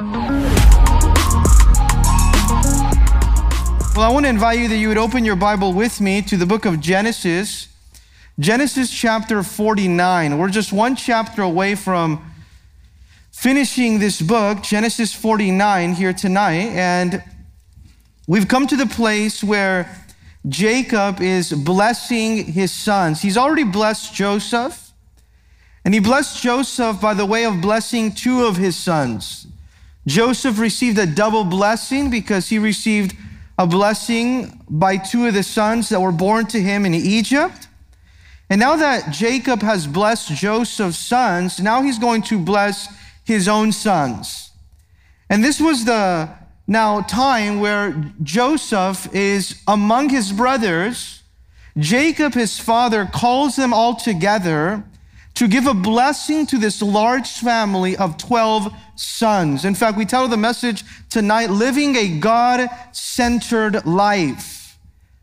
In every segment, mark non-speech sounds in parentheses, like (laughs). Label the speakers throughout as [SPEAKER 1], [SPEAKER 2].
[SPEAKER 1] Well, I want to invite you that you would open your Bible with me to the book of Genesis, Genesis chapter 49. We're just one chapter away from finishing this book, Genesis 49, here tonight. And we've come to the place where Jacob is blessing his sons. He's already blessed Joseph, and he blessed Joseph by the way of blessing two of his sons. Joseph received a double blessing because he received a blessing by two of the sons that were born to him in Egypt. And now that Jacob has blessed Joseph's sons, now he's going to bless his own sons. And this was the now time where Joseph is among his brothers. Jacob, his father, calls them all together to give a blessing to this large family of 12 sons. In fact, we tell the message tonight living a God centered life.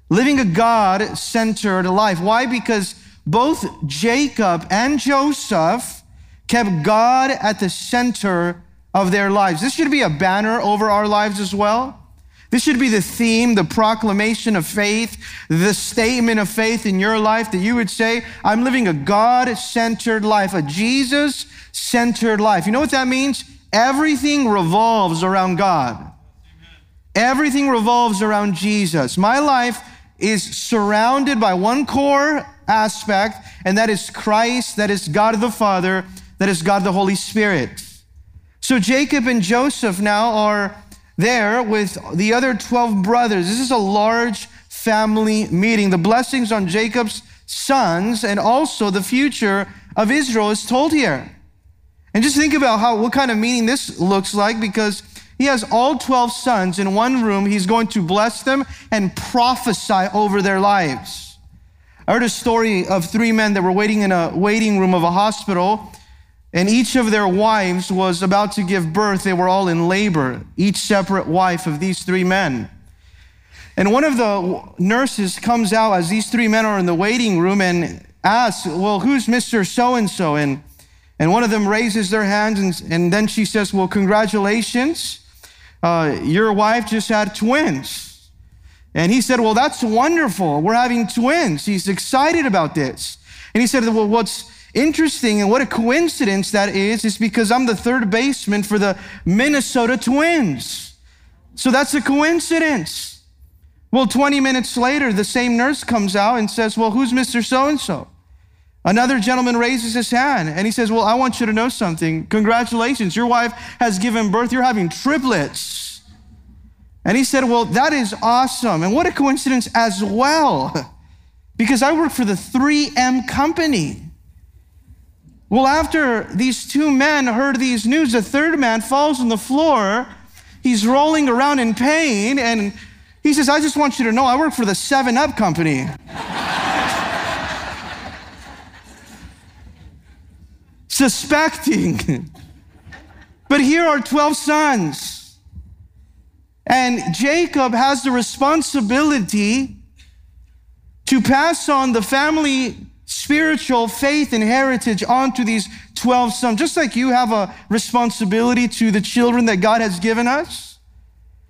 [SPEAKER 1] Living a God centered life. Why? Because both Jacob and Joseph kept God at the center of their lives. This should be a banner over our lives as well. This should be the theme, the proclamation of faith, the statement of faith in your life that you would say, I'm living a God centered life, a Jesus centered life. You know what that means? Everything revolves around God. Everything revolves around Jesus. My life is surrounded by one core aspect, and that is Christ, that is God the Father, that is God the Holy Spirit. So Jacob and Joseph now are there with the other 12 brothers. This is a large family meeting. The blessings on Jacob's sons and also the future of Israel is told here. And just think about how what kind of meeting this looks like because he has all 12 sons in one room. He's going to bless them and prophesy over their lives. I heard a story of three men that were waiting in a waiting room of a hospital and each of their wives was about to give birth. They were all in labor, each separate wife of these three men. And one of the nurses comes out as these three men are in the waiting room and asks, Well, who's Mr. So and so? And and one of them raises their hands and, and then she says, Well, congratulations. Uh, your wife just had twins. And he said, Well, that's wonderful. We're having twins. He's excited about this. And he said, Well, what's interesting and what a coincidence that is, is because I'm the third baseman for the Minnesota Twins. So that's a coincidence. Well, 20 minutes later, the same nurse comes out and says, Well, who's Mr. So and so? Another gentleman raises his hand and he says, Well, I want you to know something. Congratulations, your wife has given birth. You're having triplets. And he said, Well, that is awesome. And what a coincidence as well, (laughs) because I work for the 3M company. Well, after these two men heard these news, the third man falls on the floor. He's rolling around in pain, and he says, I just want you to know I work for the 7 Up company. (laughs) Suspecting. (laughs) but here are 12 sons. And Jacob has the responsibility to pass on the family spiritual faith and heritage onto these 12 sons, just like you have a responsibility to the children that God has given us.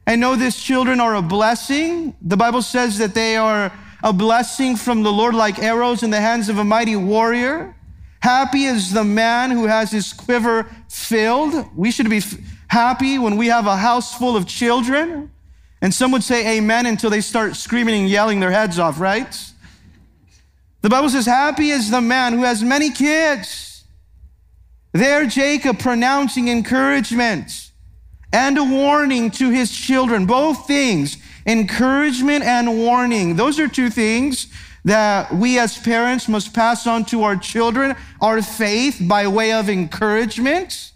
[SPEAKER 1] And know these children are a blessing. The Bible says that they are a blessing from the Lord like arrows in the hands of a mighty warrior. Happy is the man who has his quiver filled. We should be happy when we have a house full of children. And some would say amen until they start screaming and yelling their heads off, right? The Bible says, Happy is the man who has many kids. There, Jacob pronouncing encouragement and a warning to his children. Both things, encouragement and warning. Those are two things that we as parents must pass on to our children our faith by way of encouragement,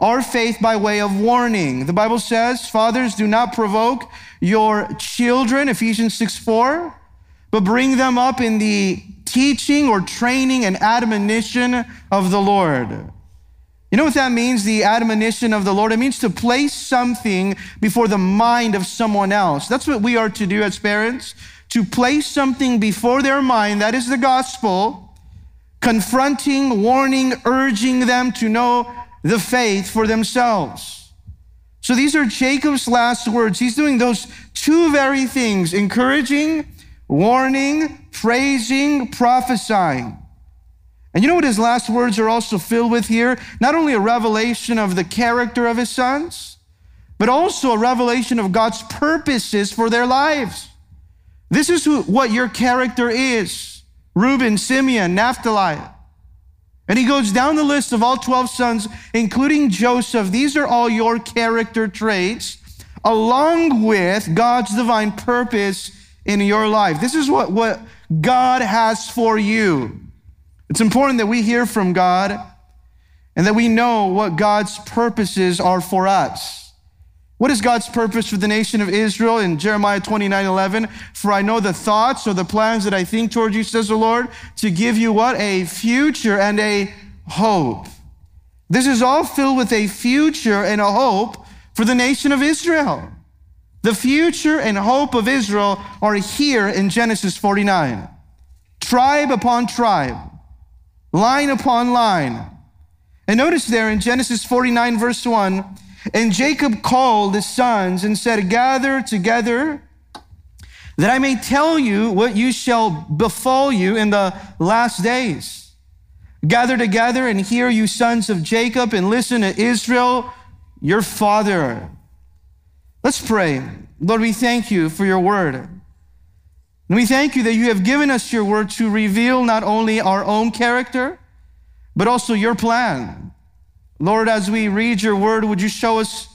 [SPEAKER 1] our faith by way of warning. The Bible says, Fathers, do not provoke your children, Ephesians 6 4, but bring them up in the teaching or training and admonition of the Lord. You know what that means, the admonition of the Lord? It means to place something before the mind of someone else. That's what we are to do as parents, to place something before their mind. That is the gospel, confronting, warning, urging them to know the faith for themselves. So these are Jacob's last words. He's doing those two very things encouraging, warning, praising, prophesying. And you know what his last words are also filled with here? Not only a revelation of the character of his sons, but also a revelation of God's purposes for their lives. This is who, what your character is Reuben, Simeon, Naphtali. And he goes down the list of all 12 sons, including Joseph. These are all your character traits, along with God's divine purpose in your life. This is what, what God has for you. It's important that we hear from God and that we know what God's purposes are for us. What is God's purpose for the nation of Israel in Jeremiah 29 11? For I know the thoughts or the plans that I think toward you, says the Lord, to give you what? A future and a hope. This is all filled with a future and a hope for the nation of Israel. The future and hope of Israel are here in Genesis 49. Tribe upon tribe, line upon line. And notice there in Genesis 49, verse 1, and Jacob called his sons and said, Gather together that I may tell you what you shall befall you in the last days. Gather together and hear, you sons of Jacob, and listen to Israel, your father. Let's pray. Lord, we thank you for your word. And we thank you that you have given us your word to reveal not only our own character, but also your plan. Lord, as we read your word, would you show us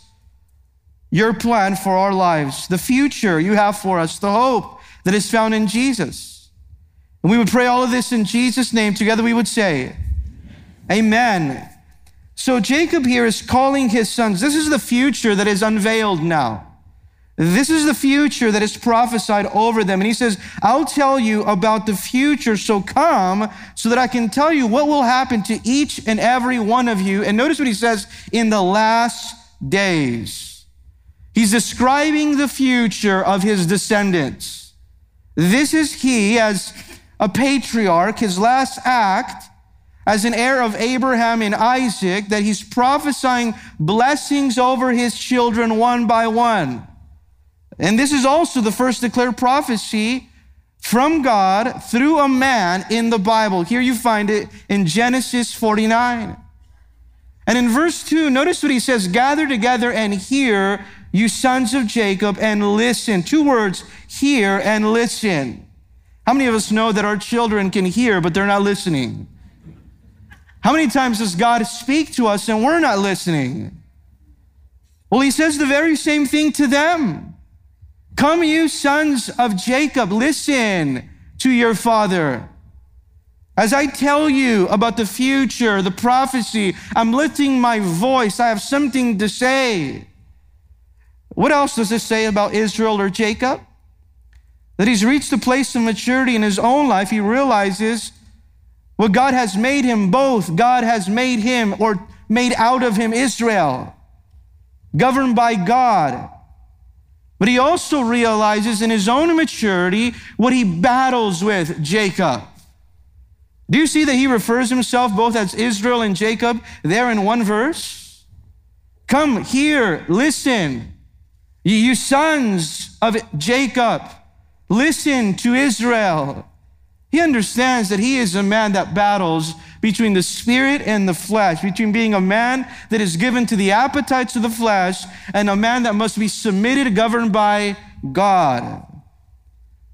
[SPEAKER 1] your plan for our lives, the future you have for us, the hope that is found in Jesus? And we would pray all of this in Jesus' name. Together we would say, Amen. So Jacob here is calling his sons. This is the future that is unveiled now. This is the future that is prophesied over them. And he says, I'll tell you about the future. So come so that I can tell you what will happen to each and every one of you. And notice what he says in the last days. He's describing the future of his descendants. This is he as a patriarch, his last act as an heir of Abraham and Isaac, that he's prophesying blessings over his children one by one. And this is also the first declared prophecy from God through a man in the Bible. Here you find it in Genesis 49. And in verse 2, notice what he says gather together and hear, you sons of Jacob, and listen. Two words hear and listen. How many of us know that our children can hear, but they're not listening? How many times does God speak to us and we're not listening? Well, he says the very same thing to them. Come, you sons of Jacob, listen to your father. As I tell you about the future, the prophecy, I'm lifting my voice. I have something to say. What else does this say about Israel or Jacob? That he's reached a place of maturity in his own life. He realizes what God has made him both. God has made him or made out of him Israel, governed by God. But he also realizes in his own maturity what he battles with Jacob. Do you see that he refers himself both as Israel and Jacob there in one verse? Come here, listen. You sons of Jacob, listen to Israel. He understands that he is a man that battles between the spirit and the flesh, between being a man that is given to the appetites of the flesh and a man that must be submitted, governed by God.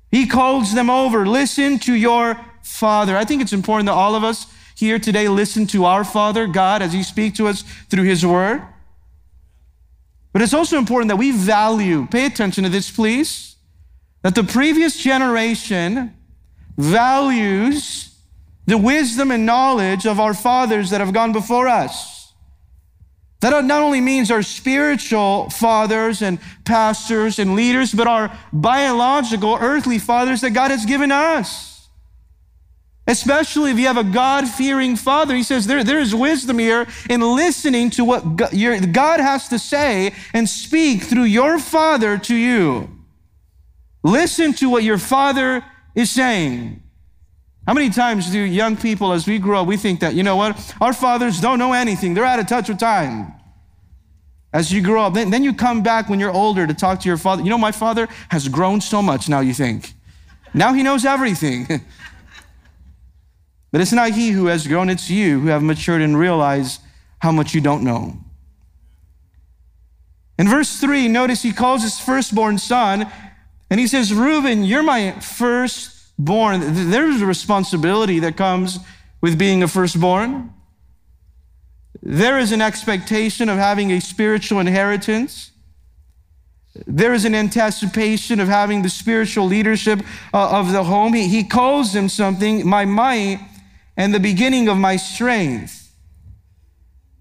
[SPEAKER 1] He calls them over. Listen to your Father. I think it's important that all of us here today listen to our Father, God, as He speaks to us through His Word. But it's also important that we value, pay attention to this, please, that the previous generation values the wisdom and knowledge of our fathers that have gone before us. That not only means our spiritual fathers and pastors and leaders, but our biological, earthly fathers that God has given us. Especially if you have a God fearing father, he says there, there is wisdom here in listening to what God has to say and speak through your father to you. Listen to what your father is saying. How many times do young people, as we grow up, we think that, you know what, our fathers don't know anything, they're out of touch with time. as you grow up. Then, then you come back when you're older to talk to your father. You know, my father has grown so much now, you think. Now he knows everything. (laughs) but it's not he who has grown, it's you who have matured and realized how much you don't know. In verse 3, notice he calls his firstborn son, and he says, Reuben, you're my firstborn. There's a responsibility that comes with being a firstborn. There is an expectation of having a spiritual inheritance. There is an anticipation of having the spiritual leadership uh, of the home. He, he calls him something, my might and the beginning of my strength.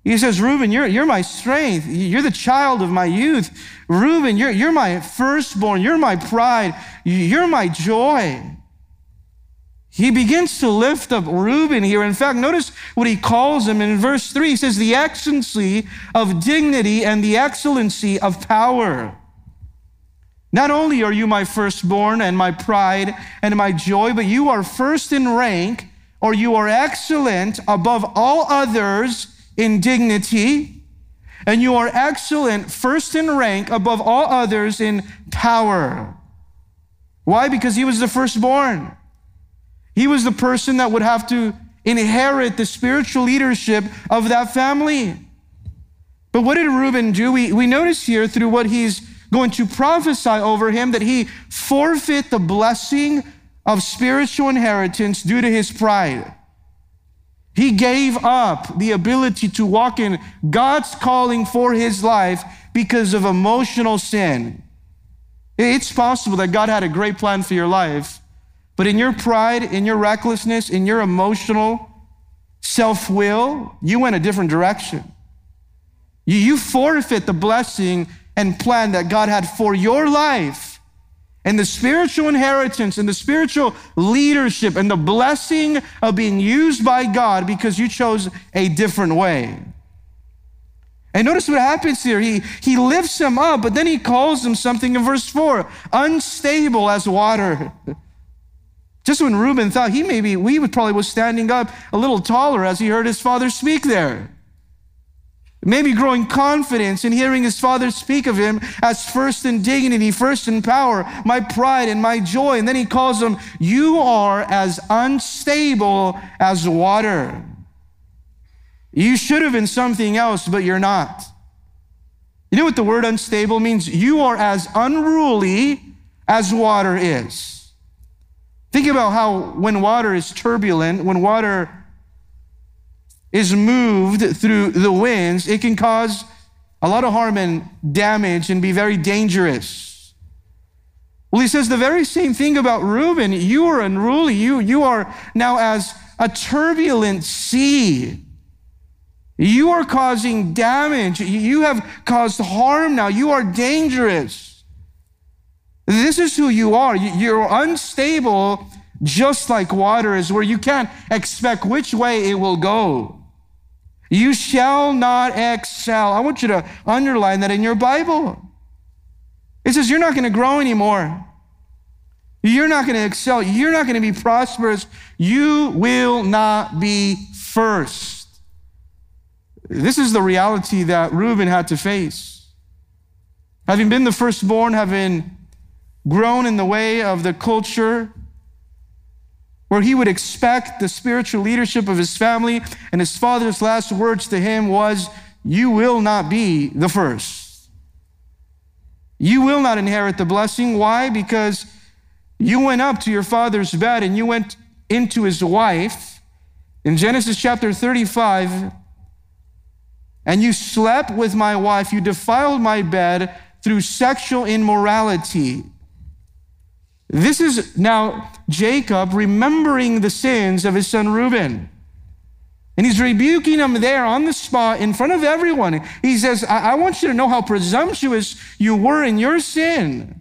[SPEAKER 1] He says, Reuben, you're, you're my strength. You're the child of my youth. Reuben, you're, you're my firstborn. You're my pride. You're my joy. He begins to lift up Reuben here. In fact, notice what he calls him in verse 3. He says, The excellency of dignity and the excellency of power. Not only are you my firstborn and my pride and my joy, but you are first in rank, or you are excellent above all others in dignity, and you are excellent first in rank above all others in power. Why? Because he was the firstborn. He was the person that would have to inherit the spiritual leadership of that family. But what did Reuben do? We, we notice here through what he's going to prophesy over him that he forfeit the blessing of spiritual inheritance due to his pride. He gave up the ability to walk in God's calling for his life because of emotional sin. It's possible that God had a great plan for your life, but in your pride, in your recklessness, in your emotional self will, you went a different direction. You, forfeit the blessing and plan that God had for your life. And the spiritual inheritance and the spiritual leadership and the blessing of being used by God because you chose a different way. And notice what happens here. He, he lifts him up, but then he calls him something in verse 4 unstable as water. (laughs) Just when Reuben thought he maybe, we would probably was standing up a little taller as he heard his father speak there. Maybe growing confidence in hearing his father speak of him as first in dignity, first in power, my pride and my joy. And then he calls him, You are as unstable as water. You should have been something else, but you're not. You know what the word unstable means? You are as unruly as water is. Think about how when water is turbulent, when water is moved through the winds, it can cause a lot of harm and damage and be very dangerous. Well, he says the very same thing about Reuben. You are unruly. You, you are now as a turbulent sea. You are causing damage. You have caused harm now. You are dangerous. This is who you are. You're unstable, just like water is, where you can't expect which way it will go. You shall not excel. I want you to underline that in your Bible. It says you're not going to grow anymore. You're not going to excel. You're not going to be prosperous. You will not be first. This is the reality that Reuben had to face. Having been the firstborn, having grown in the way of the culture where he would expect the spiritual leadership of his family, and his father's last words to him was, You will not be the first. You will not inherit the blessing. Why? Because you went up to your father's bed and you went into his wife in Genesis chapter 35, and you slept with my wife, you defiled my bed through sexual immorality. This is now Jacob remembering the sins of his son Reuben. And he's rebuking him there on the spot in front of everyone. He says, I, I want you to know how presumptuous you were in your sin.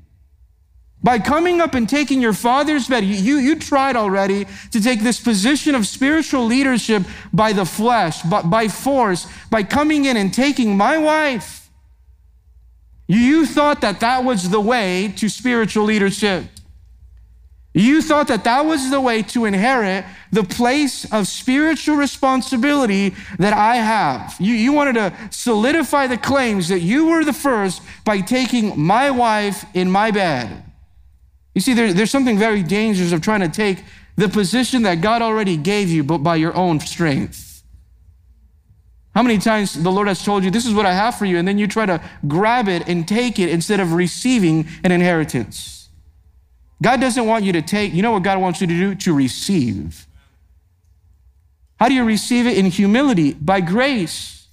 [SPEAKER 1] By coming up and taking your father's bed, you, you tried already to take this position of spiritual leadership by the flesh, by, by force, by coming in and taking my wife. You, you thought that that was the way to spiritual leadership. You thought that that was the way to inherit the place of spiritual responsibility that I have. You, you wanted to solidify the claims that you were the first by taking my wife in my bed. You see, there, there's something very dangerous of trying to take the position that God already gave you, but by your own strength. How many times the Lord has told you, This is what I have for you, and then you try to grab it and take it instead of receiving an inheritance? God doesn't want you to take, you know what God wants you to do? To receive. How do you receive it? In humility, by grace,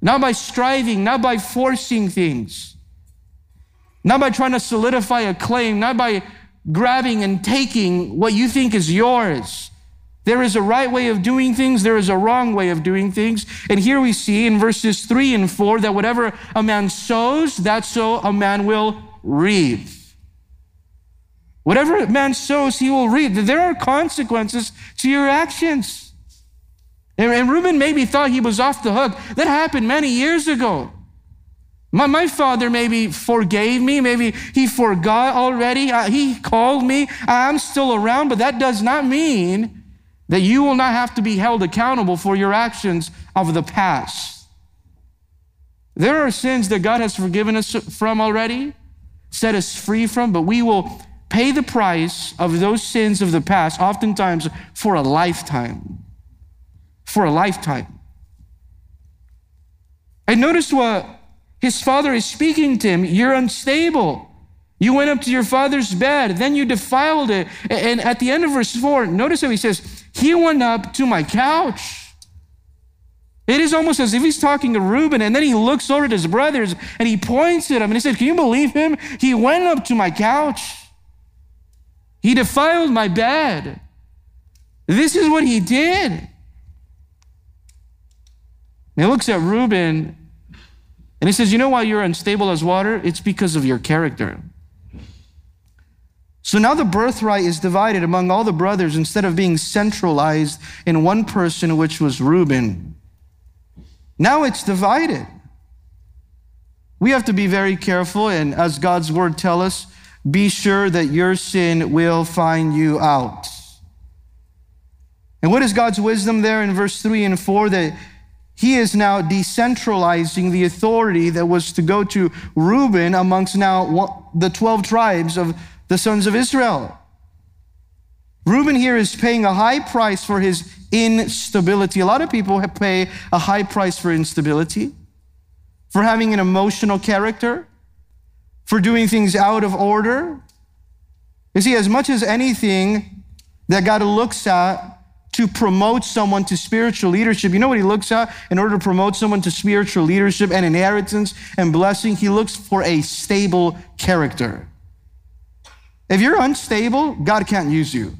[SPEAKER 1] not by striving, not by forcing things, not by trying to solidify a claim, not by grabbing and taking what you think is yours. There is a right way of doing things, there is a wrong way of doing things. And here we see in verses 3 and 4 that whatever a man sows, that so a man will reap. Whatever man sows, he will reap. There are consequences to your actions. And, Reuben maybe thought he was off the hook. That happened many years ago. My, my father maybe forgave me. Maybe he forgot already. Uh, he called me. I'm still around, but that does not mean that you will not have to be held accountable for your actions of the past. There are sins that God has forgiven us from already, set us free from, but we will pay the price of those sins of the past, oftentimes for a lifetime. For a lifetime. And notice what his father is speaking to him. You're unstable. You went up to your father's bed, then you defiled it. And at the end of verse 4, notice how he says, He went up to my couch. It is almost as if he's talking to Reuben, and then he looks over at his brothers and he points at them and he said, Can you believe him? He went up to my couch. He defiled my bed. This is what he did. And he looks at Reuben and he says, You know why you're unstable as water? It's because of your character. So now the birthright is divided among all the brothers instead of being centralized in one person, which was Reuben. Now it's divided. We have to be very careful, and as God's word tells us, be sure that your sin will find you out. And what is God's wisdom there in verse 3 and 4? That he is now decentralizing the authority that was to go to Reuben amongst now the 12 tribes of the sons of Israel. Reuben here is paying a high price for his instability. A lot of people pay a high price for instability, for having an emotional character, for doing things out of order. You see, as much as anything that God looks at to promote someone to spiritual leadership, you know what he looks at in order to promote someone to spiritual leadership and inheritance and blessing? He looks for a stable character. If you're unstable, God can't use you.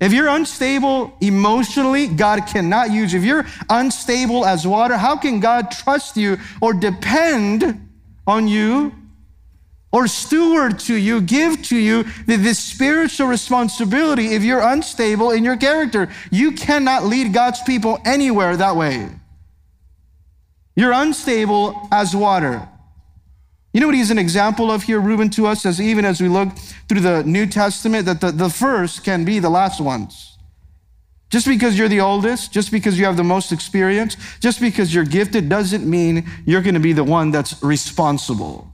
[SPEAKER 1] If you're unstable emotionally, God cannot use you. If you're unstable as water, how can God trust you or depend on you or steward to you, give to you this spiritual responsibility if you're unstable in your character. You cannot lead God's people anywhere that way. You're unstable as water. You know what he's an example of here, Reuben, to us, as even as we look through the New Testament, that the, the first can be the last ones. Just because you're the oldest, just because you have the most experience, just because you're gifted doesn't mean you're going to be the one that's responsible.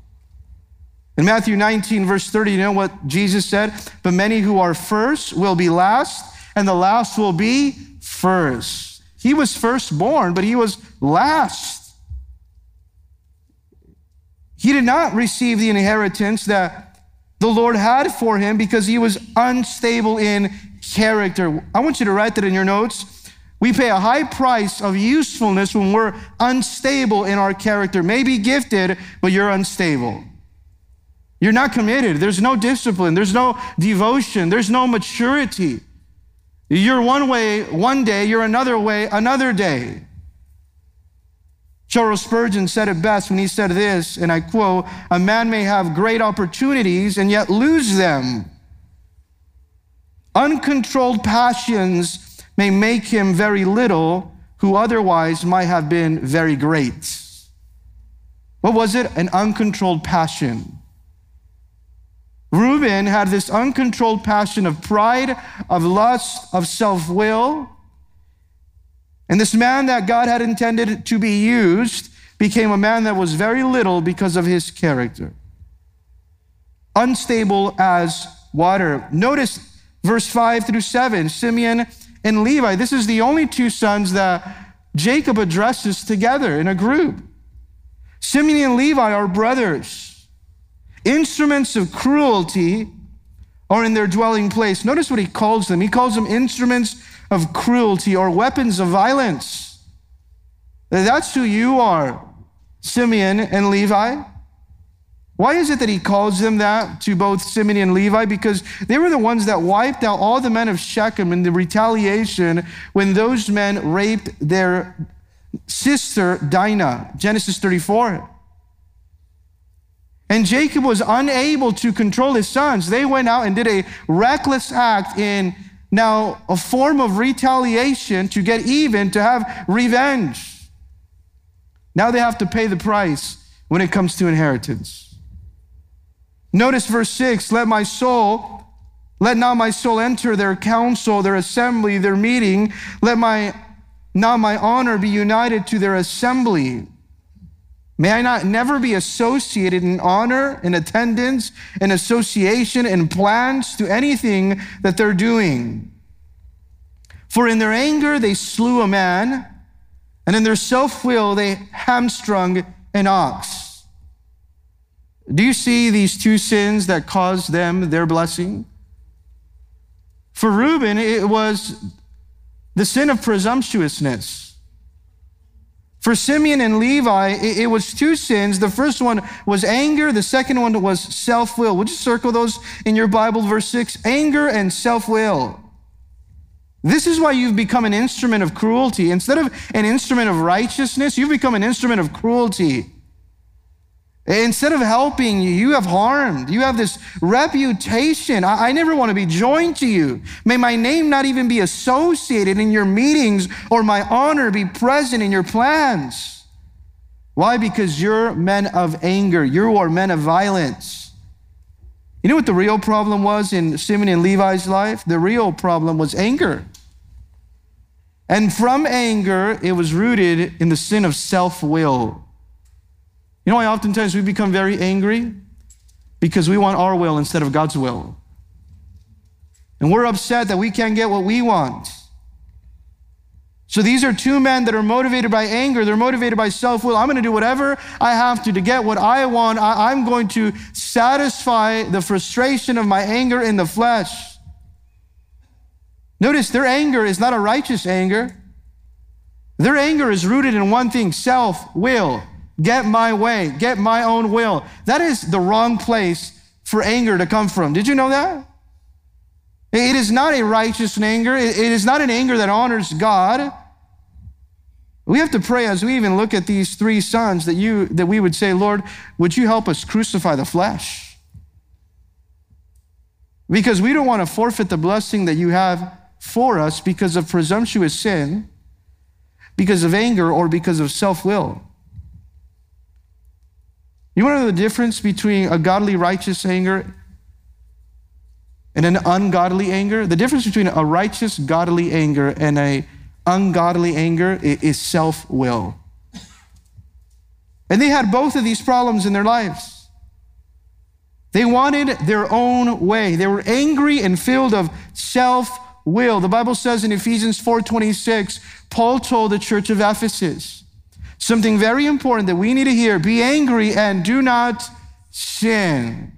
[SPEAKER 1] In Matthew 19, verse 30, you know what Jesus said? But many who are first will be last, and the last will be first. He was firstborn, but he was last. He did not receive the inheritance that the Lord had for him because he was unstable in character. I want you to write that in your notes. We pay a high price of usefulness when we're unstable in our character. Maybe gifted, but you're unstable. You're not committed. There's no discipline. There's no devotion. There's no maturity. You're one way one day, you're another way another day. Charles Spurgeon said it best when he said this, and I quote A man may have great opportunities and yet lose them. Uncontrolled passions may make him very little who otherwise might have been very great. What was it? An uncontrolled passion. Reuben had this uncontrolled passion of pride, of lust, of self will. And this man that God had intended to be used became a man that was very little because of his character. Unstable as water. Notice verse 5 through 7 Simeon and Levi. This is the only two sons that Jacob addresses together in a group. Simeon and Levi are brothers. Instruments of cruelty are in their dwelling place. Notice what he calls them. He calls them instruments of cruelty or weapons of violence. That's who you are, Simeon and Levi. Why is it that he calls them that to both Simeon and Levi? Because they were the ones that wiped out all the men of Shechem in the retaliation when those men raped their sister Dinah. Genesis 34. And Jacob was unable to control his sons. They went out and did a reckless act in now a form of retaliation to get even, to have revenge. Now they have to pay the price when it comes to inheritance. Notice verse 6 let my soul, let not my soul enter their council, their assembly, their meeting. Let my not my honor be united to their assembly. May I not never be associated in honor, in attendance, in association, in plans to anything that they're doing. For in their anger they slew a man, and in their self will they hamstrung an ox. Do you see these two sins that caused them their blessing? For Reuben, it was the sin of presumptuousness. For Simeon and Levi, it, was two sins. The first one was anger, the second one was self will. Would you circle those in your Bible, verse 6? Anger and self will. This is why you've become an instrument of cruelty. Instead of an instrument of righteousness, you've become an instrument of cruelty. Instead of helping you, you have harmed. You have this reputation. I, I, never want to be joined to you. May my name not even be associated in your meetings or my honor be present in your plans. Why? Because you're men of anger. You are men of violence. You know what the real problem was in Simeon and Levi's life? The real problem was anger. And from anger, it was rooted in the sin of self will. You know why oftentimes we become very angry? Because we want our will instead of God's will. And we're upset that we can't get what we want. So these are two men that are motivated by anger. They're motivated by self will. I'm going to do whatever I have to to get what I want. I, am going to satisfy the frustration of my anger in the flesh. Notice their anger is not a righteous anger. Their anger is rooted in one thing self will get my way, get my own will. That is the wrong place for anger to come from. Did you know that? It is not a righteous anger. It is not an anger that honors God. We have to pray as we even look at these three sons that you that we would say, Lord, would you help us crucify the flesh? Because we don't want to forfeit the blessing that you have for us because of presumptuous sin, because of anger, or because of self-will. You want to know the difference between a godly, righteous anger and an ungodly anger? The difference between a righteous, godly anger and a ungodly anger is self will. And they had both of these problems in their lives. They wanted their own way. They were angry and filled of self will. The Bible says in Ephesians 4:26, Paul told the church of Ephesus, Something very important that we need to hear be angry and do not sin.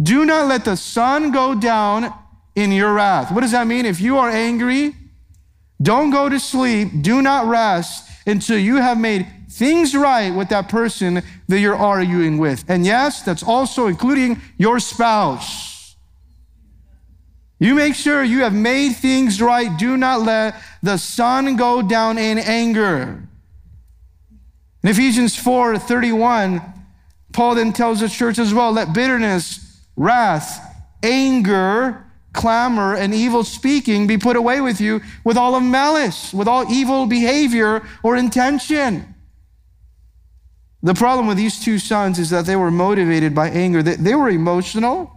[SPEAKER 1] Do not let the sun go down in your wrath. What does that mean? If you are angry, don't go to sleep, do not rest until you have made things right with that person that you're arguing with. And yes, that's also including your spouse. You make sure you have made things right. Do not let the sun go down in anger. In Ephesians 4 31, Paul then tells the church as well let bitterness, wrath, anger, clamor, and evil speaking be put away with you with all of malice, with all evil behavior or intention. The problem with these two sons is that they were motivated by anger. They, they were emotional,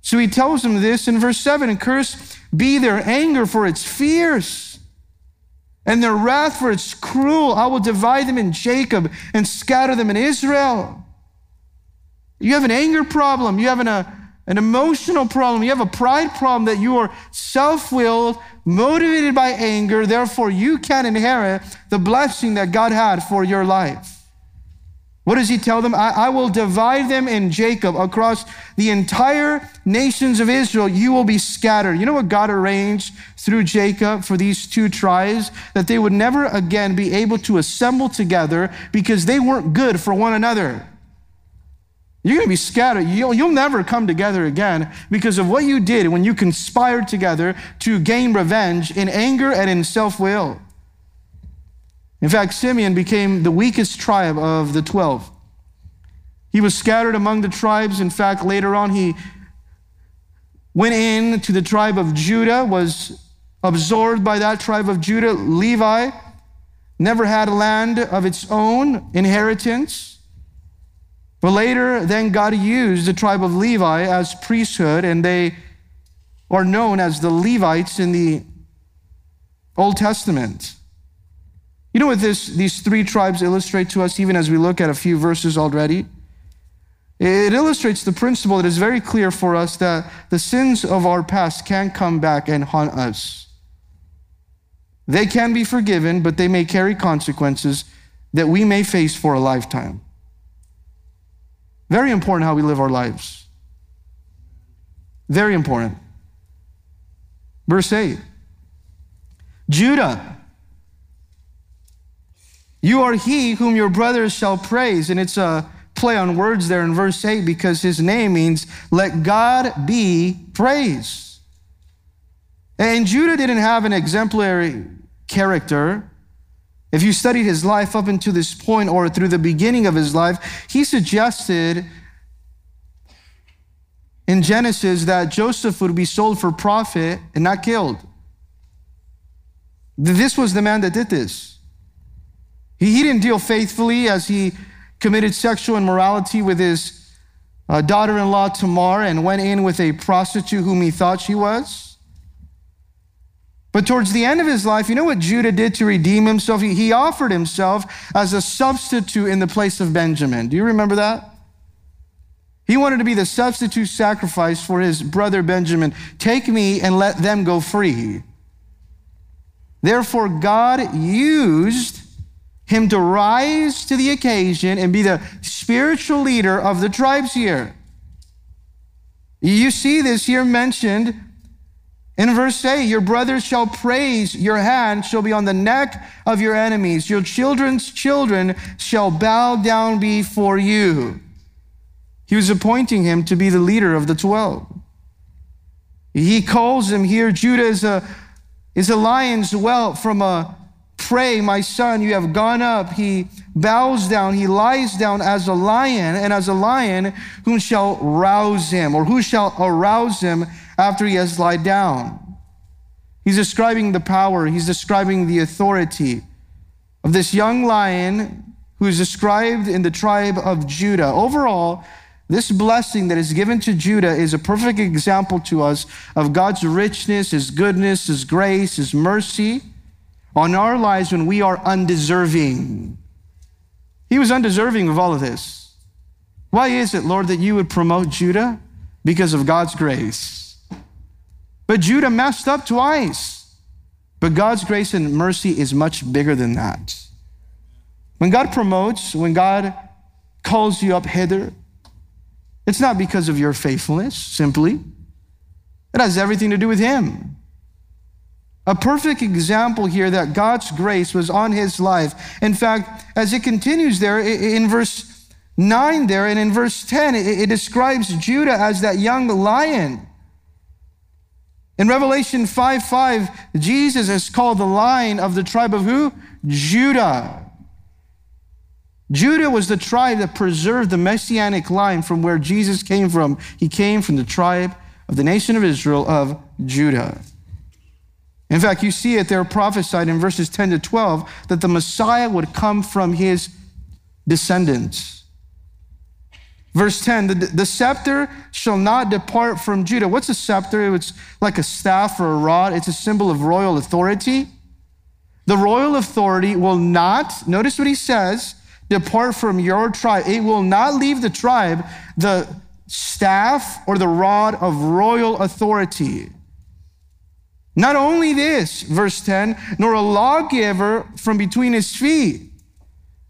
[SPEAKER 1] So he tells them this in verse 7 and curse be their anger, for it's fierce, and their wrath, for it's cruel. I will divide them in Jacob and scatter them in Israel. You have an anger problem. You have an, an emotional problem. You have a pride problem that you are self willed, motivated by anger. Therefore, you can't inherit the blessing that God had for your life. What does he tell them? I, I, will divide them in Jacob across the entire nations of Israel. You will be scattered. You know what God arranged through Jacob for these two tribes? That they would never again be able to assemble together because they weren't good for one another. You're going to be scattered. You'll, you'll never come together again because of what you did when you conspired together to gain revenge in anger and in self will. In fact, Simeon became the weakest tribe of the 12. He was scattered among the tribes. In fact, later on, he went in to the tribe of Judah, was absorbed by that tribe of Judah. Levi never had a land of its own inheritance. But later, then God used the tribe of Levi as priesthood, and they are known as the Levites in the Old Testament. You know what this, these three tribes illustrate to us, even as we look at a few verses already? It illustrates the principle that is very clear for us that the sins of our past can come back and haunt us. They can be forgiven, but they may carry consequences that we may face for a lifetime. Very important how we live our lives. Very important. Verse 8 Judah you are he whom your brothers shall praise. And it's a play on words there in verse 8 because his name means, let God be praised. And Judah didn't have an exemplary character. If you studied his life up until this point or through the beginning of his life, he suggested in Genesis that Joseph would be sold for profit and not killed. This was the man that did this. He, he didn't deal faithfully as he committed sexual immorality with his uh, daughter in law Tamar and went in with a prostitute whom he thought she was. But towards the end of his life, you know what Judah did to redeem himself? He, he offered himself as a substitute in the place of Benjamin. Do you remember that? He wanted to be the substitute sacrifice for his brother Benjamin. Take me and let them go free. Therefore, God used him to rise to the occasion and be the spiritual leader of the tribes here. You see this here mentioned in verse 8 Your brothers shall praise, your hand shall be on the neck of your enemies, your children's children shall bow down before you. He was appointing him to be the leader of the 12. He calls him here, Judah is a, is a lion's whelp from a Prey, my son, you have gone up. He bows down, he lies down as a lion, and as a lion, whom shall rouse him, or who shall arouse him after he has lied down? He's describing the power, he's describing the authority of this young lion who is described in the tribe of Judah. Overall, this blessing that is given to Judah is a perfect example to us of God's richness, His goodness, His grace, His mercy on our lives when we are undeserving. He was undeserving of all of this. Why is it, Lord, that you would promote Judah? Because of God's grace. But Judah messed up twice. But God's grace and mercy is much bigger than that. When God promotes, when God calls you up hither, it's not because of your faithfulness, simply. It has everything to do with Him. A perfect example here that God's grace was on his life. In fact, as it continues there in verse 9 there and in verse 10, it, describes Judah as that young lion. In Revelation 5 5, Jesus is called the lion of the tribe of who? Judah. Judah was the tribe that preserved the messianic line from where Jesus came from. He came from the tribe of the nation of Israel of Judah. In fact, you see it there prophesied in verses 10 to 12 that the Messiah would come from his descendants. Verse 10 the, the scepter shall not depart from Judah. What's a scepter? It's like a staff or a rod, it's a symbol of royal authority. The royal authority will not, notice what he says, depart from your tribe. It will not leave the tribe the staff or the rod of royal authority. Not only this, verse 10, nor a lawgiver from between his feet.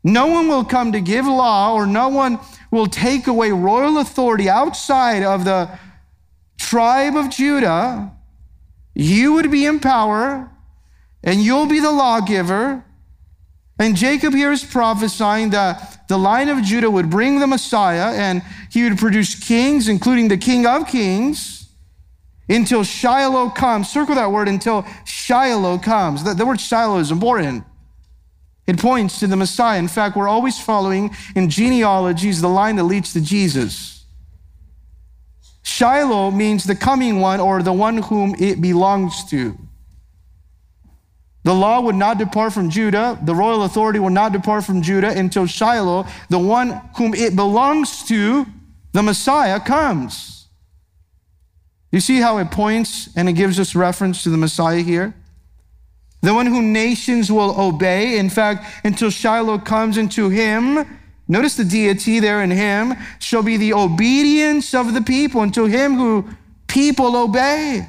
[SPEAKER 1] No one will come to give law, or no one will take away royal authority outside of the tribe of Judah. You would be in power, and you'll be the lawgiver. And Jacob here is prophesying that the line of Judah would bring the Messiah, and he would produce kings, including the King of Kings, until Shiloh comes. Circle that word until Shiloh comes. The, the word Shiloh is important. It points to the Messiah. In fact, we're always following in genealogies the line that leads to Jesus. Shiloh means the coming one or the one whom it belongs to. The law would not depart from Judah, the royal authority would not depart from Judah until Shiloh, the one whom it belongs to, the Messiah, comes. You see how it points and it gives us reference to the Messiah here? the one whom nations will obey. In fact, until Shiloh comes into him, notice the deity there in him, shall be the obedience of the people, until him who people obey.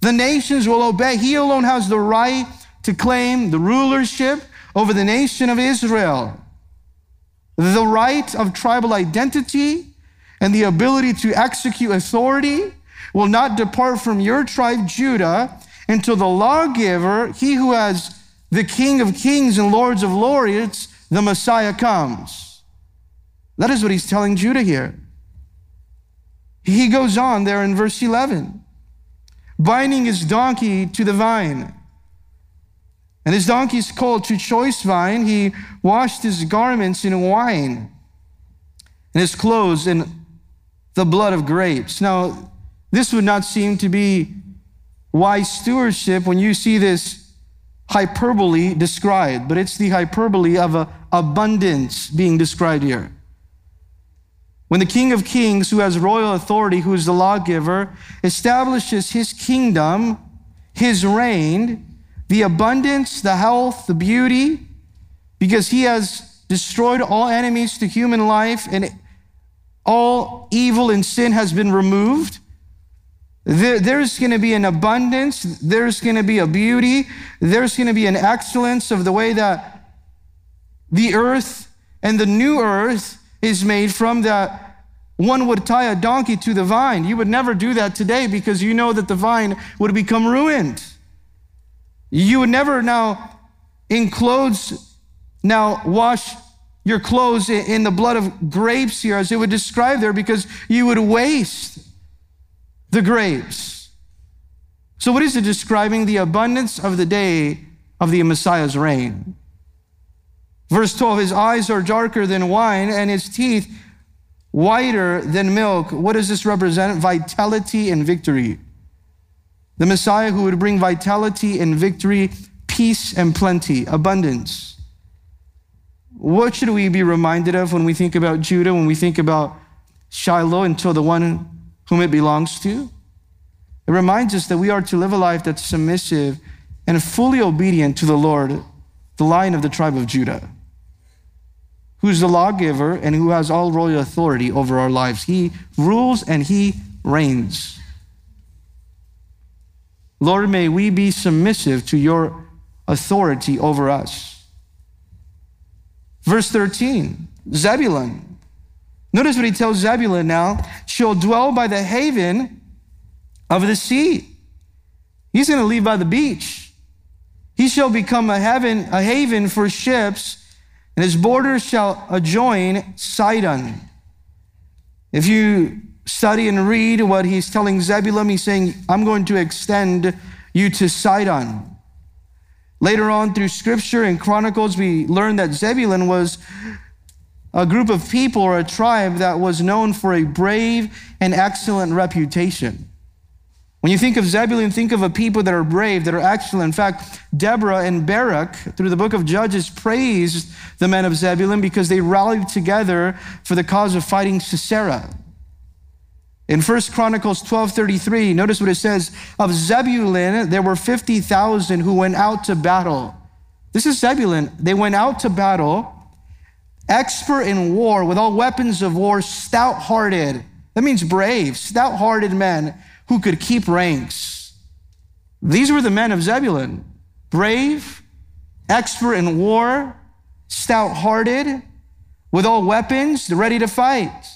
[SPEAKER 1] The nations will obey. He alone has the right to claim the rulership over the nation of Israel. The right of tribal identity and the ability to execute authority will not depart from your tribe, Judah, until the lawgiver, he who has the King of kings and Lords of lords, the Messiah comes. That is what he's telling Judah here. He goes on there in verse 11, binding his donkey to the vine. And his donkey is called to choice vine. He washed his garments in wine and his clothes in the blood of grapes. Now, this would not seem to be wise stewardship when you see this hyperbole described, but it's the hyperbole of a abundance being described here. When the King of Kings, who has royal authority, who is the lawgiver, establishes his kingdom, his reign, the abundance, the health, the beauty, because he has destroyed all enemies to human life and all evil and sin has been removed. There, there's going to be an abundance, there's going to be a beauty, there's going to be an excellence of the way that the earth and the new earth is made from that one would tie a donkey to the vine. You would never do that today because you know that the vine would become ruined. You would never now in clothes now wash your clothes in the blood of grapes here as it would describe there because you would waste the grapes. So, what is it describing? The abundance of the day of the Messiah's reign. Verse 12 His eyes are darker than wine, and his teeth whiter than milk. What does this represent? Vitality and victory. The Messiah who would bring vitality and victory, peace and plenty, abundance. What should we be reminded of when we think about Judah, when we think about Shiloh until the one whom it belongs to. It reminds us that we are to live a life that's submissive and fully obedient to the Lord, the lion of the tribe of Judah, who's the lawgiver and who has all royal authority over our lives. He rules and he reigns. Lord, may we be submissive to your authority over us. Verse 13 Zebulun Notice what he tells Zebulun now she'll dwell by the haven of the sea. He's going to leave by the beach. He shall become a heaven, a haven for ships, and his borders shall adjoin Sidon. If you study and read what he's telling Zebulun, he's saying, I'm going to extend you to Sidon. Later on through scripture and chronicles, we learn that Zebulun was a group of people or a tribe that was known for a brave and excellent reputation. When you think of Zebulun, think of a people that are brave, that are excellent. In fact, Deborah and Barak, through the book of Judges, praised the men of Zebulun because they rallied together for the cause of fighting Sisera. In 1 Chronicles 12:33, notice what it says, of Zebulun there were 50,000 who went out to battle. This is Zebulun. They went out to battle, expert in war with all weapons of war, stout-hearted. That means brave, stout-hearted men who could keep ranks. These were the men of Zebulun brave, expert in war, stout hearted, with all weapons, ready to fight.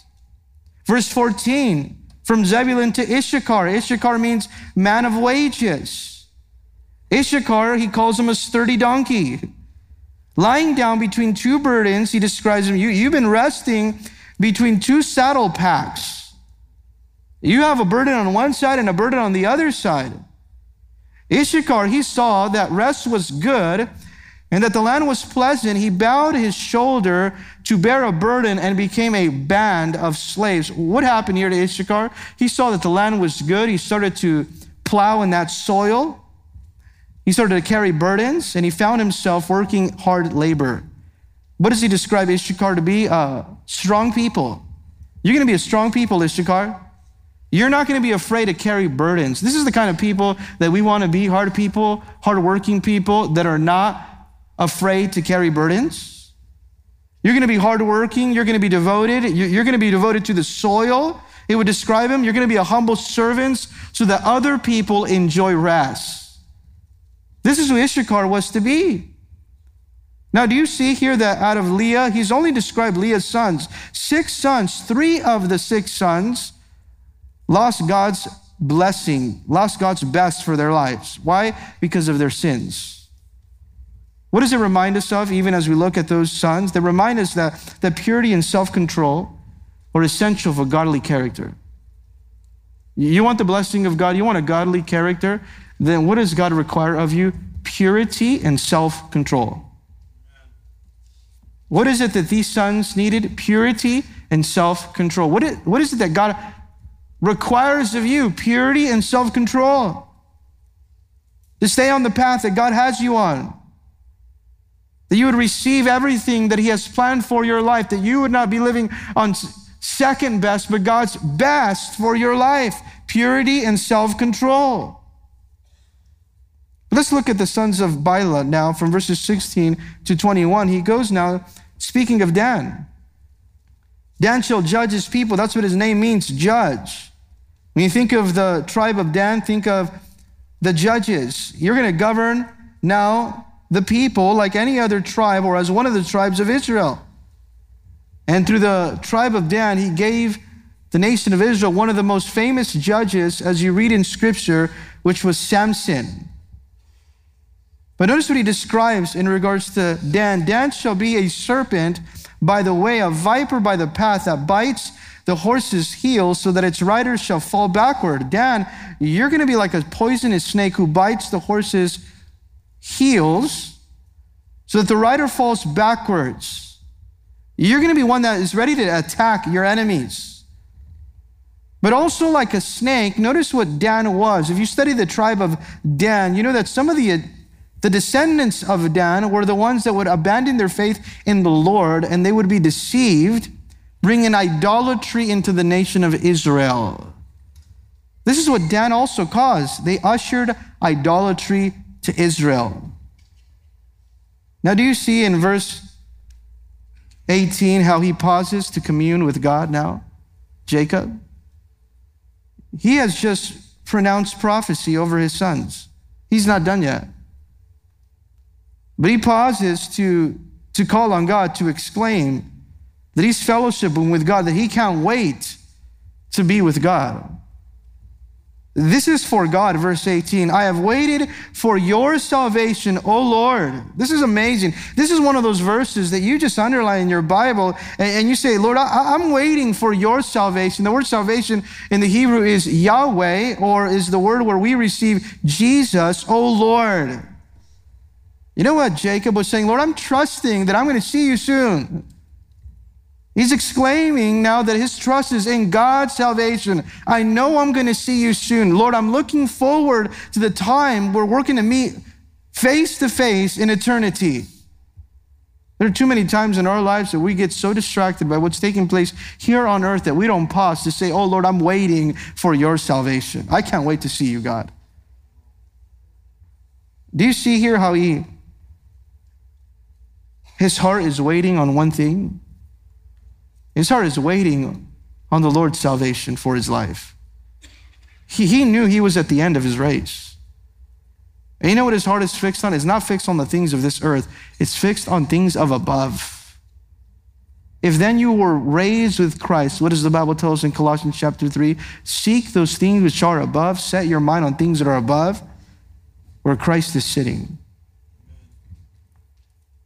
[SPEAKER 1] Verse 14 from Zebulun to Issachar. Issachar means man of wages. Issachar, he calls him a sturdy donkey. Lying down between two burdens, he describes him. You, you've been resting between two saddle packs. You have a burden on one side and a burden on the other side. Issachar, he saw that rest was good and that the land was pleasant. He bowed his shoulder to bear a burden and became a band of slaves. What happened here to Issachar? He saw that the land was good. He started to plow in that soil. He started to carry burdens and he found himself working hard labor. What does he describe Issachar to be? Uh, strong people. You're going to be a strong people, Issachar. You're not going to be afraid to carry burdens. This is the kind of people that we want to be hard people, hardworking people that are not afraid to carry burdens. You're going to be hardworking. You're going to be devoted. You're going to be devoted to the soil. It would describe him. You're going to be a humble servant so that other people enjoy rest. This is who Issachar was to be. Now, do you see here that out of Leah, he's only described Leah's sons, six sons, three of the six sons lost God's blessing, lost God's best for their lives. Why? Because of their sins. What does it remind us of, even as we look at those sons? They remind us that, that purity and self control are essential for godly character. You want the blessing of God, you want a godly character, then what does God require of you? Purity and self control. What is it that these sons needed? Purity and self control. What, what is it that God requires of you purity and self control. To stay on the path that God has you on. That you would receive everything that He has planned for your life. That you would not be living on second best, but God's best for your life. Purity and self control. Let's look at the sons of Bilhah now from verses 16 to 21. He goes now speaking of Dan. Dan shall judge his people. That's what his name means, judge. When you think of the tribe of Dan, think of the judges. You're going to govern now the people like any other tribe or as one of the tribes of Israel. And through the tribe of Dan, he gave the nation of Israel one of the most famous judges, as you read in scripture, which was Samson. But notice what he describes in regards to Dan. Dan shall be a serpent by the way, a viper by the path that bites the horse's heel so that its rider shall fall backward. Dan, you're going to be like a poisonous snake who bites the horse's heels so that the rider falls backwards. You're going to be one that is ready to attack your enemies. But also, like a snake, notice what Dan was. If you study the tribe of Dan, you know that some of the, the descendants of Dan were the ones that would abandon their faith in the Lord and they would be deceived bringing idolatry into the nation of Israel. This is what Dan also caused. They ushered idolatry to Israel. Now, do you see in verse 18 how he pauses to commune with God now? Jacob? He has just pronounced prophecy over his sons. He's not done yet. But he pauses to, to call on God to exclaim that he's fellowshipping with God, that he can't wait to be with God. This is for God, verse 18. I have waited for your salvation, O Lord. This is amazing. This is one of those verses that you just underline in your Bible and, you say, Lord, I, I'm waiting for your salvation. The word salvation in the Hebrew is Yahweh, or is the word where we receive Jesus, O Lord. You know what Jacob was saying? Lord, I'm trusting that I'm going to see you soon. He's exclaiming now that his trust is in God's salvation. I know I'm going to see you soon. Lord, I'm looking forward to the time where we're going to meet face to face in eternity. There are too many times in our lives that we get so distracted by what's taking place here on earth that we don't pause to say, Oh Lord, I'm waiting for your salvation. I can't wait to see you, God. Do you see here how he, his heart is waiting on one thing? His heart is waiting on the Lord's salvation for his life. He, he knew he was at the end of his race. And you know what his heart is fixed on? It's not fixed on the things of this earth, it's fixed on things of above. If then you were raised with Christ, what does the Bible tell us in Colossians chapter 3? Seek those things which are above, set your mind on things that are above, where Christ is sitting.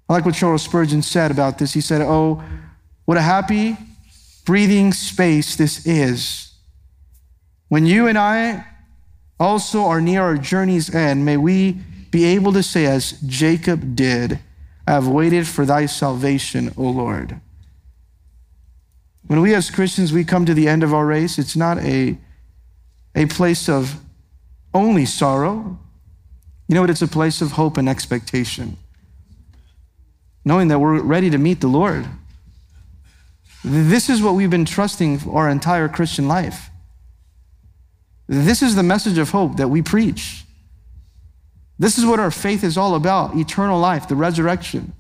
[SPEAKER 1] I like what Charles Spurgeon said about this. He said, Oh, what a happy breathing space this is. When you and I also are near our journey's end, may we be able to say, as Jacob did, I have waited for thy salvation, O Lord. When we as Christians, we come to the end of our race, it's not a, a place of only sorrow. You know what? It's a place of hope and expectation. Knowing that we're ready to meet the Lord. This is what we've been trusting our entire Christian life. This is the message of hope that we preach. This is what our faith is all about eternal life, the resurrection.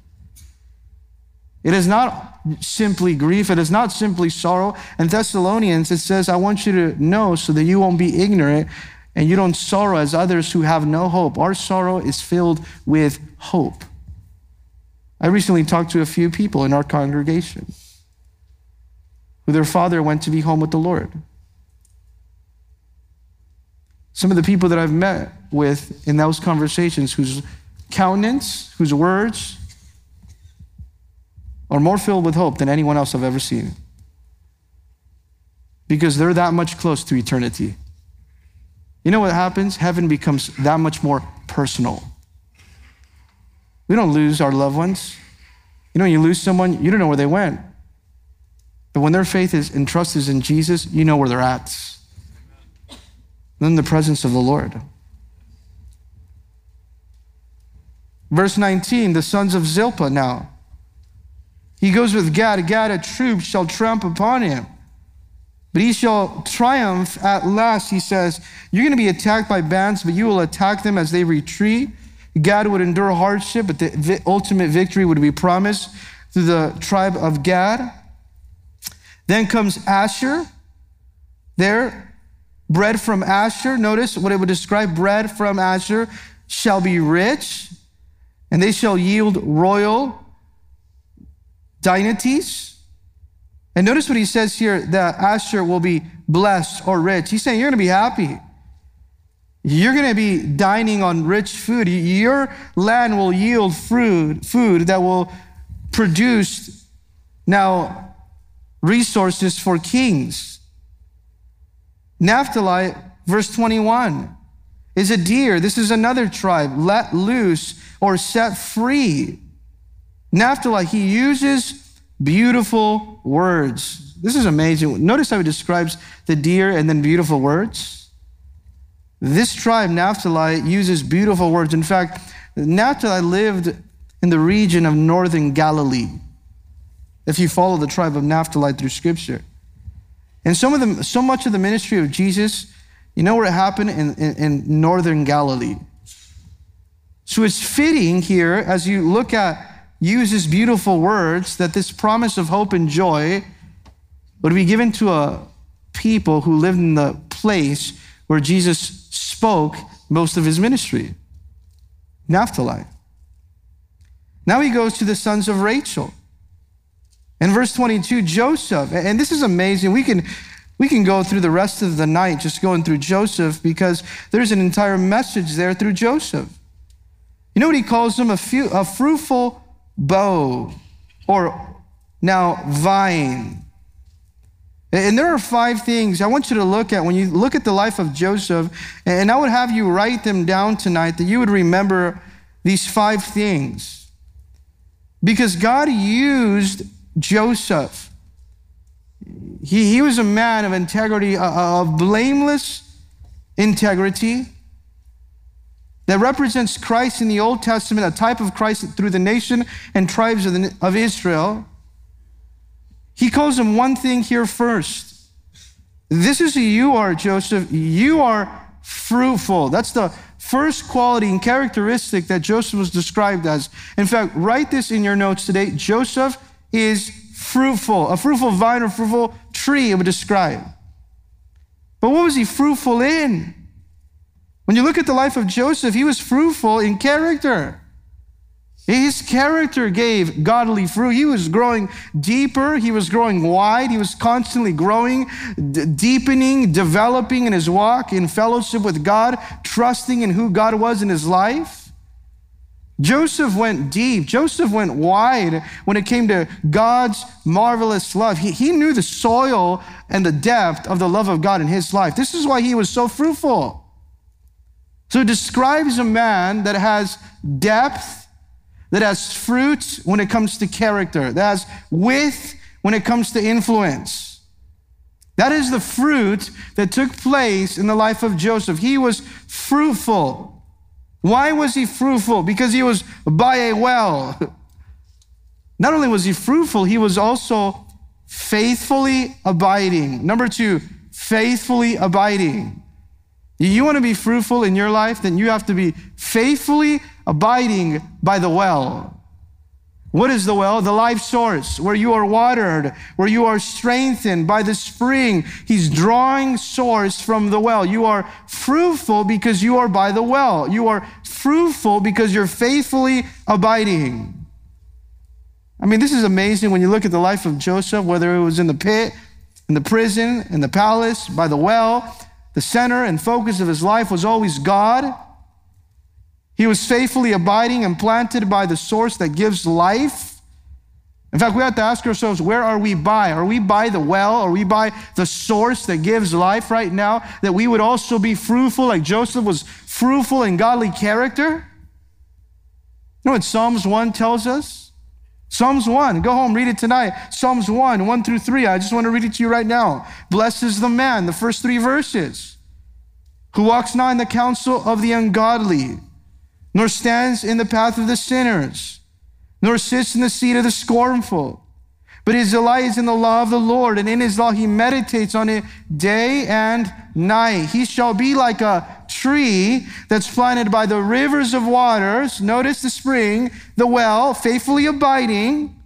[SPEAKER 1] It is not simply grief, it is not simply sorrow. In Thessalonians, it says, I want you to know so that you won't be ignorant and you don't sorrow as others who have no hope. Our sorrow is filled with hope. I recently talked to a few people in our congregation who their father went to be home with the Lord. Some of the people that I've met with in those conversations, whose countenance, whose words are more filled with hope than anyone else I've ever seen. Because they're that much close to eternity. You know what happens? Heaven becomes that much more personal. We don't lose our loved ones. You know, you lose someone, you don't know where they went. But when their faith is and trust is in Jesus, you know where they're at. They're in the presence of the Lord. Verse 19, the sons of Zilpah now. He goes with Gad. Gad, a troop shall tramp upon him. But he shall triumph at last, he says. You're going to be attacked by bands, but you will attack them as they retreat. Gad would endure hardship, but the ultimate victory would be promised through the tribe of Gad. Then comes Asher. There, bread from Asher. Notice what it would describe bread from Asher shall be rich, and they shall yield royal dignities. And notice what he says here that Asher will be blessed or rich. He's saying you're going to be happy. You're going to be dining on rich food. Your land will yield food, food that will produce now resources for kings. Naphtali, verse 21, is a deer. This is another tribe, let loose or set free. Naphtali, he uses beautiful words. This is amazing. Notice how he describes the deer and then beautiful words. This tribe, Naphtali, uses beautiful words. In fact, Naphtali lived in the region of northern Galilee if you follow the tribe of Naphtali through scripture. And some of the, so much of the ministry of Jesus, you know where it happened? In, in, in northern Galilee. So it's fitting here as you look at uses beautiful words that this promise of hope and joy would be given to a people who lived in the place where Jesus spoke most of his ministry. Naphtali. Now he goes to the sons of Rachel. In verse 22, Joseph, and this is amazing. We can, we can go through the rest of the night just going through Joseph because there's an entire message there through Joseph. You know what he calls them? A, few, a fruitful bough, or now vine. And there are five things I want you to look at when you look at the life of Joseph, and I would have you write them down tonight that you would remember these five things. Because God used Joseph he, he was a man of integrity, uh, of blameless integrity that represents Christ in the Old Testament, a type of Christ through the nation and tribes of, the, of Israel. He calls him one thing here first. This is who you are, Joseph. You are fruitful. That's the first quality and characteristic that Joseph was described as. In fact, write this in your notes today. Joseph is fruitful. A fruitful vine or fruitful tree, it would describe. But what was he fruitful in? When you look at the life of Joseph, he was fruitful in character. His character gave godly fruit. He was growing deeper. He was growing wide. He was constantly growing, d- deepening, developing in his walk, in fellowship with God, trusting in who God was in his life. Joseph went deep. Joseph went wide when it came to God's marvelous love. He, he knew the soil and the depth of the love of God in his life. This is why he was so fruitful. So it describes a man that has depth that has fruit when it comes to character, that has width when it comes to influence. That is the fruit that took place in the life of Joseph. He was fruitful. Why was he fruitful? Because he was by a well. (laughs) Not only was he fruitful, he was also faithfully abiding. Number two, faithfully abiding. You want to be fruitful in your life, then you have to be faithfully abiding by the well. What is the well? The life source, where you are watered, where you are strengthened by the spring. He's drawing source from the well. You are fruitful because you are by the well. You are fruitful because you're faithfully abiding. I mean, this is amazing when you look at the life of Joseph, whether it was in the pit, in the prison, in the palace, by the well. The center and focus of his life was always God. He was faithfully abiding and planted by the source that gives life. In fact, we have to ask ourselves, where are we by? Are we by the well? Are we by the source that gives life right now? That we would also be fruitful like Joseph was fruitful in godly character? You know what Psalms 1 tells us? Psalms 1, go home, read it tonight. Psalms 1, 1 through 3. I just want to read it to you right now. Blessed is the man, the first three verses, who walks not in the counsel of the ungodly nor stands in the path of the sinners, nor sits in the seat of the scornful. But his delight is in the law of the Lord, and in his law he meditates on it day and night. He shall be like a tree that's planted by the rivers of waters. Notice the spring, the well, faithfully abiding,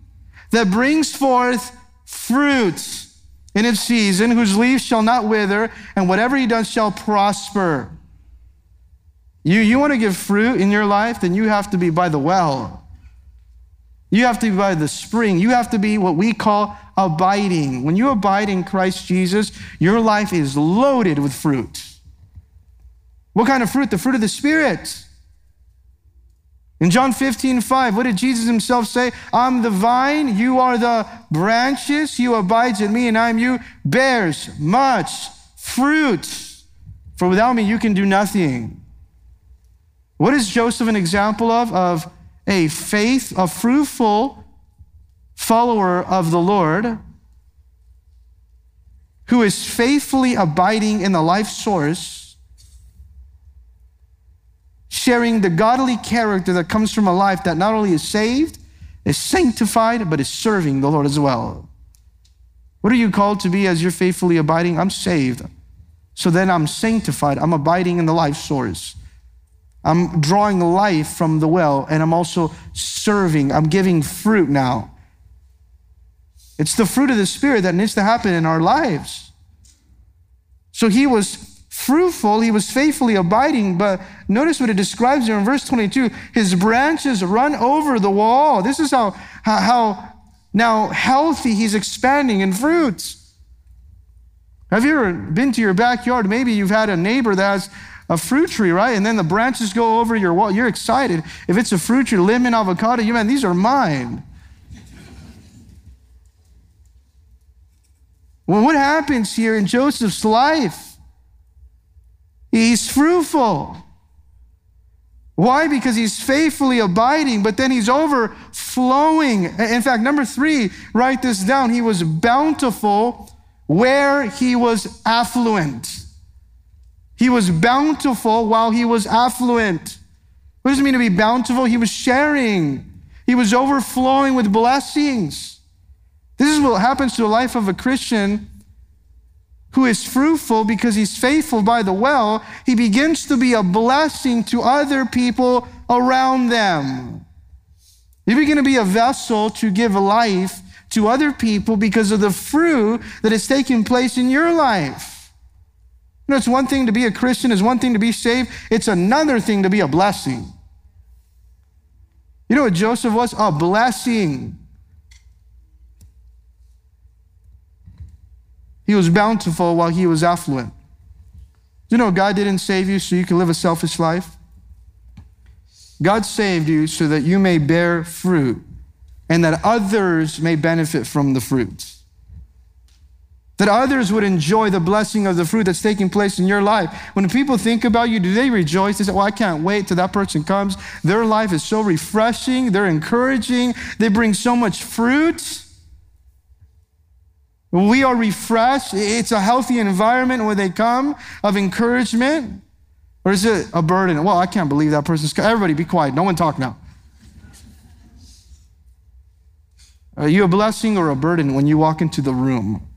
[SPEAKER 1] that brings forth fruits in its season, whose leaves shall not wither, and whatever he does shall prosper. You, you want to give fruit in your life, then you have to be by the well. You have to be by the spring. You have to be what we call abiding. When you abide in Christ Jesus, your life is loaded with fruit. What kind of fruit? The fruit of the Spirit. In John 15, 5, what did Jesus himself say? I'm the vine, you are the branches, you abides in me, and I'm you, bears much fruit. For without me, you can do nothing. What is Joseph an example of? Of a faith, a fruitful follower of the Lord who is faithfully abiding in the life source, sharing the godly character that comes from a life that not only is saved, is sanctified, but is serving the Lord as well. What are you called to be as you're faithfully abiding? I'm saved. So then I'm sanctified. I'm abiding in the life source. I'm drawing life from the well, and I'm also serving. I'm giving fruit now. It's the fruit of the Spirit that needs to happen in our lives. So he was fruitful, he was faithfully abiding, but notice what it describes here in verse 22 his branches run over the wall. This is how, how, now healthy he's expanding in fruits. Have you ever been to your backyard? Maybe you've had a neighbor that has a fruit tree, right? And then the branches go over your wall. You're excited. If it's a fruit tree, lemon, avocado, you man, these are mine. Well, what happens here in Joseph's life? He's fruitful. Why? Because he's faithfully abiding, but then he's overflowing. In fact, number three, write this down. He was bountiful where he was affluent. He was bountiful while he was affluent. What does it mean to be bountiful? He was sharing, he was overflowing with blessings. This is what happens to the life of a Christian who is fruitful because he's faithful by the well. He begins to be a blessing to other people around them. You begin to be a vessel to give life to other people because of the fruit that is taking place in your life. You know, it's one thing to be a Christian, it's one thing to be saved, it's another thing to be a blessing. You know what Joseph was? A blessing. He was bountiful while he was affluent. You know, God didn't save you so you can live a selfish life. God saved you so that you may bear fruit and that others may benefit from the fruits that others would enjoy the blessing of the fruit that's taking place in your life. When people think about you, do they rejoice? They say, Well, I can't wait till that person comes. Their life is so refreshing, they're encouraging, they bring so much fruit. We are refreshed. It's a healthy environment where they come of encouragement. Or is it a burden? Well, I can't believe that person's. Everybody be quiet. No one talk now. Are you a blessing or a burden when you walk into the room?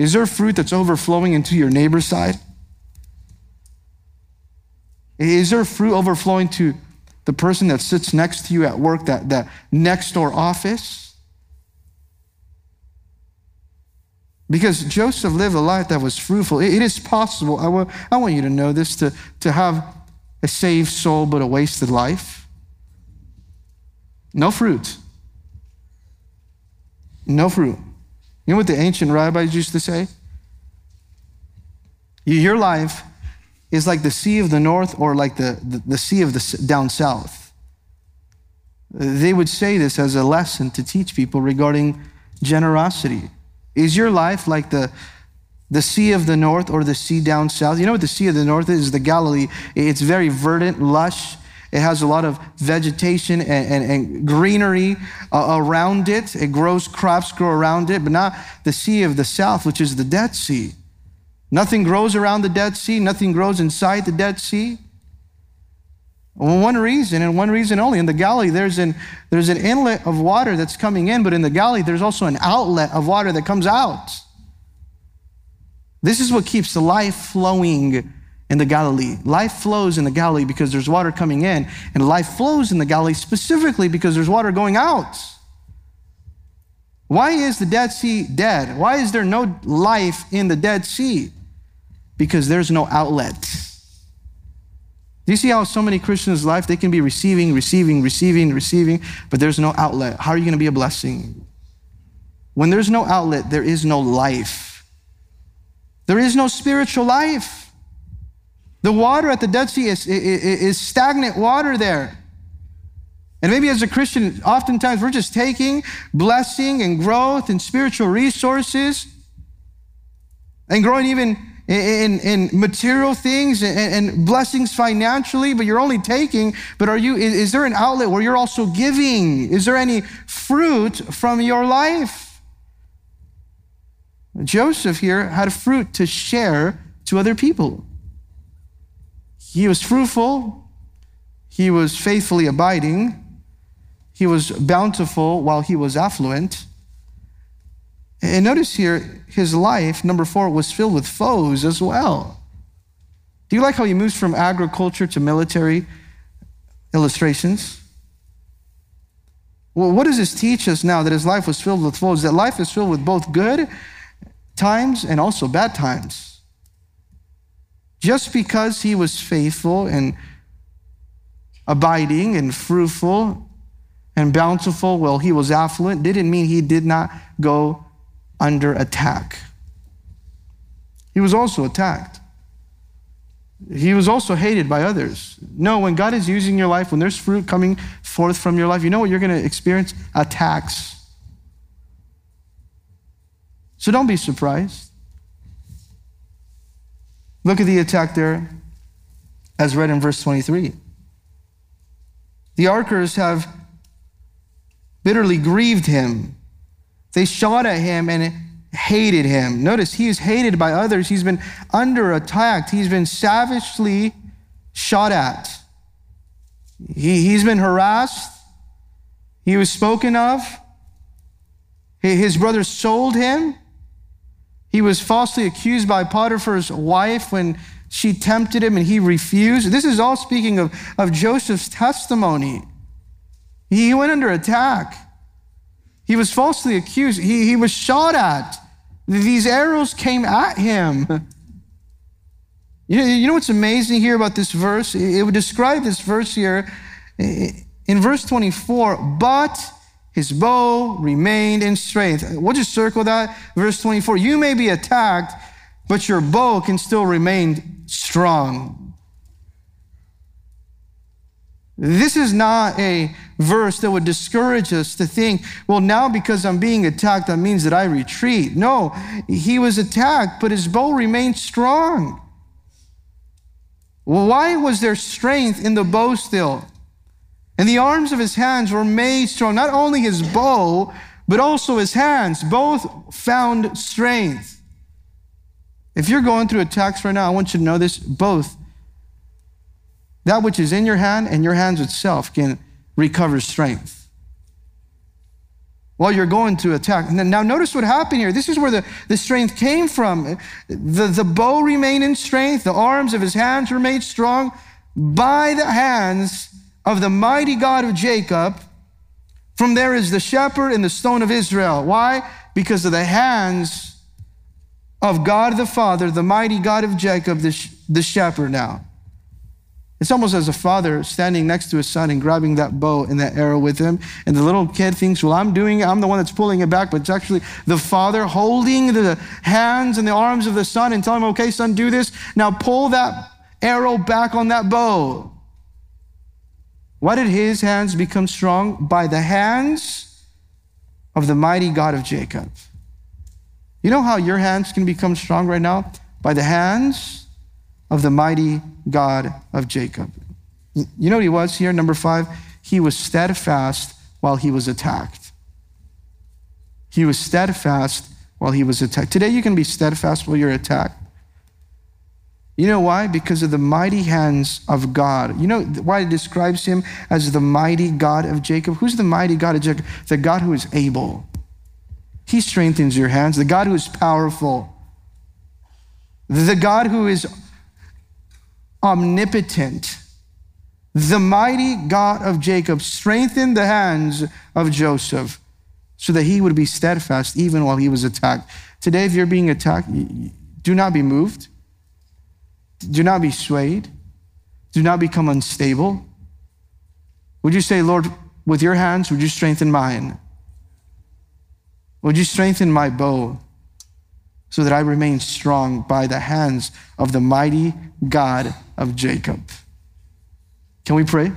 [SPEAKER 1] Is there fruit that's overflowing into your neighbor's side? Is there fruit overflowing to the person that sits next to you at work, that, that next door office? Because Joseph lived a life that was fruitful. it is possible, I want, I want you to know this, to, to have a saved soul but a wasted life. No fruit. No fruit. You know what the ancient rabbis used to say? Your life is like the sea of the north or like the, the, the sea of the down south. They would say this as a lesson to teach people regarding generosity. Is your life like the, the sea of the north or the sea down south? You know what the sea of the north is? The Galilee. It's very verdant, lush, it has a lot of vegetation and, and, and greenery uh, around it. It grows, crops grow around it, but not the Sea of the South, which is the Dead Sea. Nothing grows around the Dead Sea, nothing grows inside the Dead Sea. Well, one reason, and one reason only. In the Galilee, there's an, there's an inlet of water that's coming in, but in the Galilee, there's also an outlet of water that comes out. This is what keeps the life flowing in the Galilee. Life flows in the Galilee because there's water coming in, and life flows in the Galilee specifically because there's water going out. Why is the Dead Sea dead? Why is there no life in the Dead Sea? Because there's no outlet. Do you see how so many Christians' life they can be receiving, receiving, receiving, receiving, but there's no outlet? How are you going to be a blessing? When there's no outlet, there is no life. There is no spiritual life. The water at the Dead Sea is, is, is stagnant water there. And maybe as a Christian, oftentimes we're just taking blessing and growth and spiritual resources and growing even in, in, material things and, and, blessings financially, but you're only taking. But are you, is, is there an outlet where you're also giving? Is there any fruit from your life? Joseph here had fruit to share to other people. He was fruitful, he was faithfully abiding, he was bountiful while he was affluent. And notice here, his life, number four, was filled with foes as well. Do you like how he moves from agriculture to military illustrations? Well, what does this teach us now that his life was filled with foes? That life is filled with both good times and also bad times. Just because he was faithful and abiding and fruitful and bountiful well, he was affluent didn't mean he did not go under attack. He was also attacked. He was also hated by others. No, when God is using your life, when there's fruit coming forth from your life, you know what you're going to experience? Attacks. So don't be surprised. Look at the attack there as read in verse 23. The archers have bitterly grieved him. They shot at him and hated him. Notice he is hated by others. He's been under attack. He's been savagely shot at. He, he's been harassed. He was spoken of. His brothers sold him. He was falsely accused by Potiphar's wife when she tempted him and he refused. This is all speaking of, of Joseph's testimony. He went under attack. He was falsely accused. He, he was shot at. These arrows came at him. (laughs) You you know what's amazing here about this verse? It would describe this verse here in verse 24, but his bow remained in strength. We'll just circle that. Verse 24, you may be attacked, but your bow can still remain strong. This is not a verse that would discourage us to think, well, now because I'm being attacked, that means that I retreat. No, he was attacked, but his bow remained strong. Why was there strength in the bow still? And the arms of his hands were made strong. Not only his bow, but also his hands. Both found strength. If you're going through attacks right now, I want you to know this both. That which is in your hand and your hands itself can recover strength. While you're going to attack. Now, notice what happened here. This is where the, the strength came from. The, the bow remained in strength, the arms of his hands were made strong by the hands of the mighty God of Jacob. From there is the shepherd and the stone of Israel. Why? Because of the hands of God the Father, the mighty God of Jacob, the, the shepherd now. It's almost as a father standing next to his son and grabbing that bow and that arrow with him. And the little kid thinks, well, I'm doing it. I'm the one that's pulling it back. But it's actually the father holding the hands and the arms of the son and telling him, okay, son, do this. Now pull that arrow back on that bow. Why did his hands become strong? By the hands of the mighty God of Jacob. You know how your hands can become strong right now? By the hands of the mighty God of Jacob. You know what he was here? Number five, he was steadfast while he was attacked. He was steadfast while he was attacked. Today, you can be steadfast while you're attacked. You know why? Because of the mighty hands of God. You know why it describes him as the mighty God of Jacob? Who's the mighty God of Jacob? The God who is able. He strengthens your hands, the God who is powerful, the God who is omnipotent. The mighty God of Jacob strengthened the hands of Joseph so that he would be steadfast even while he was attacked. Today, if you're being attacked, do not be moved. Do not be swayed. Do not become unstable. Would you say, Lord, with your hands, would you strengthen mine? Would you strengthen my bow so that I remain strong by the hands of the mighty God of Jacob? Can we pray?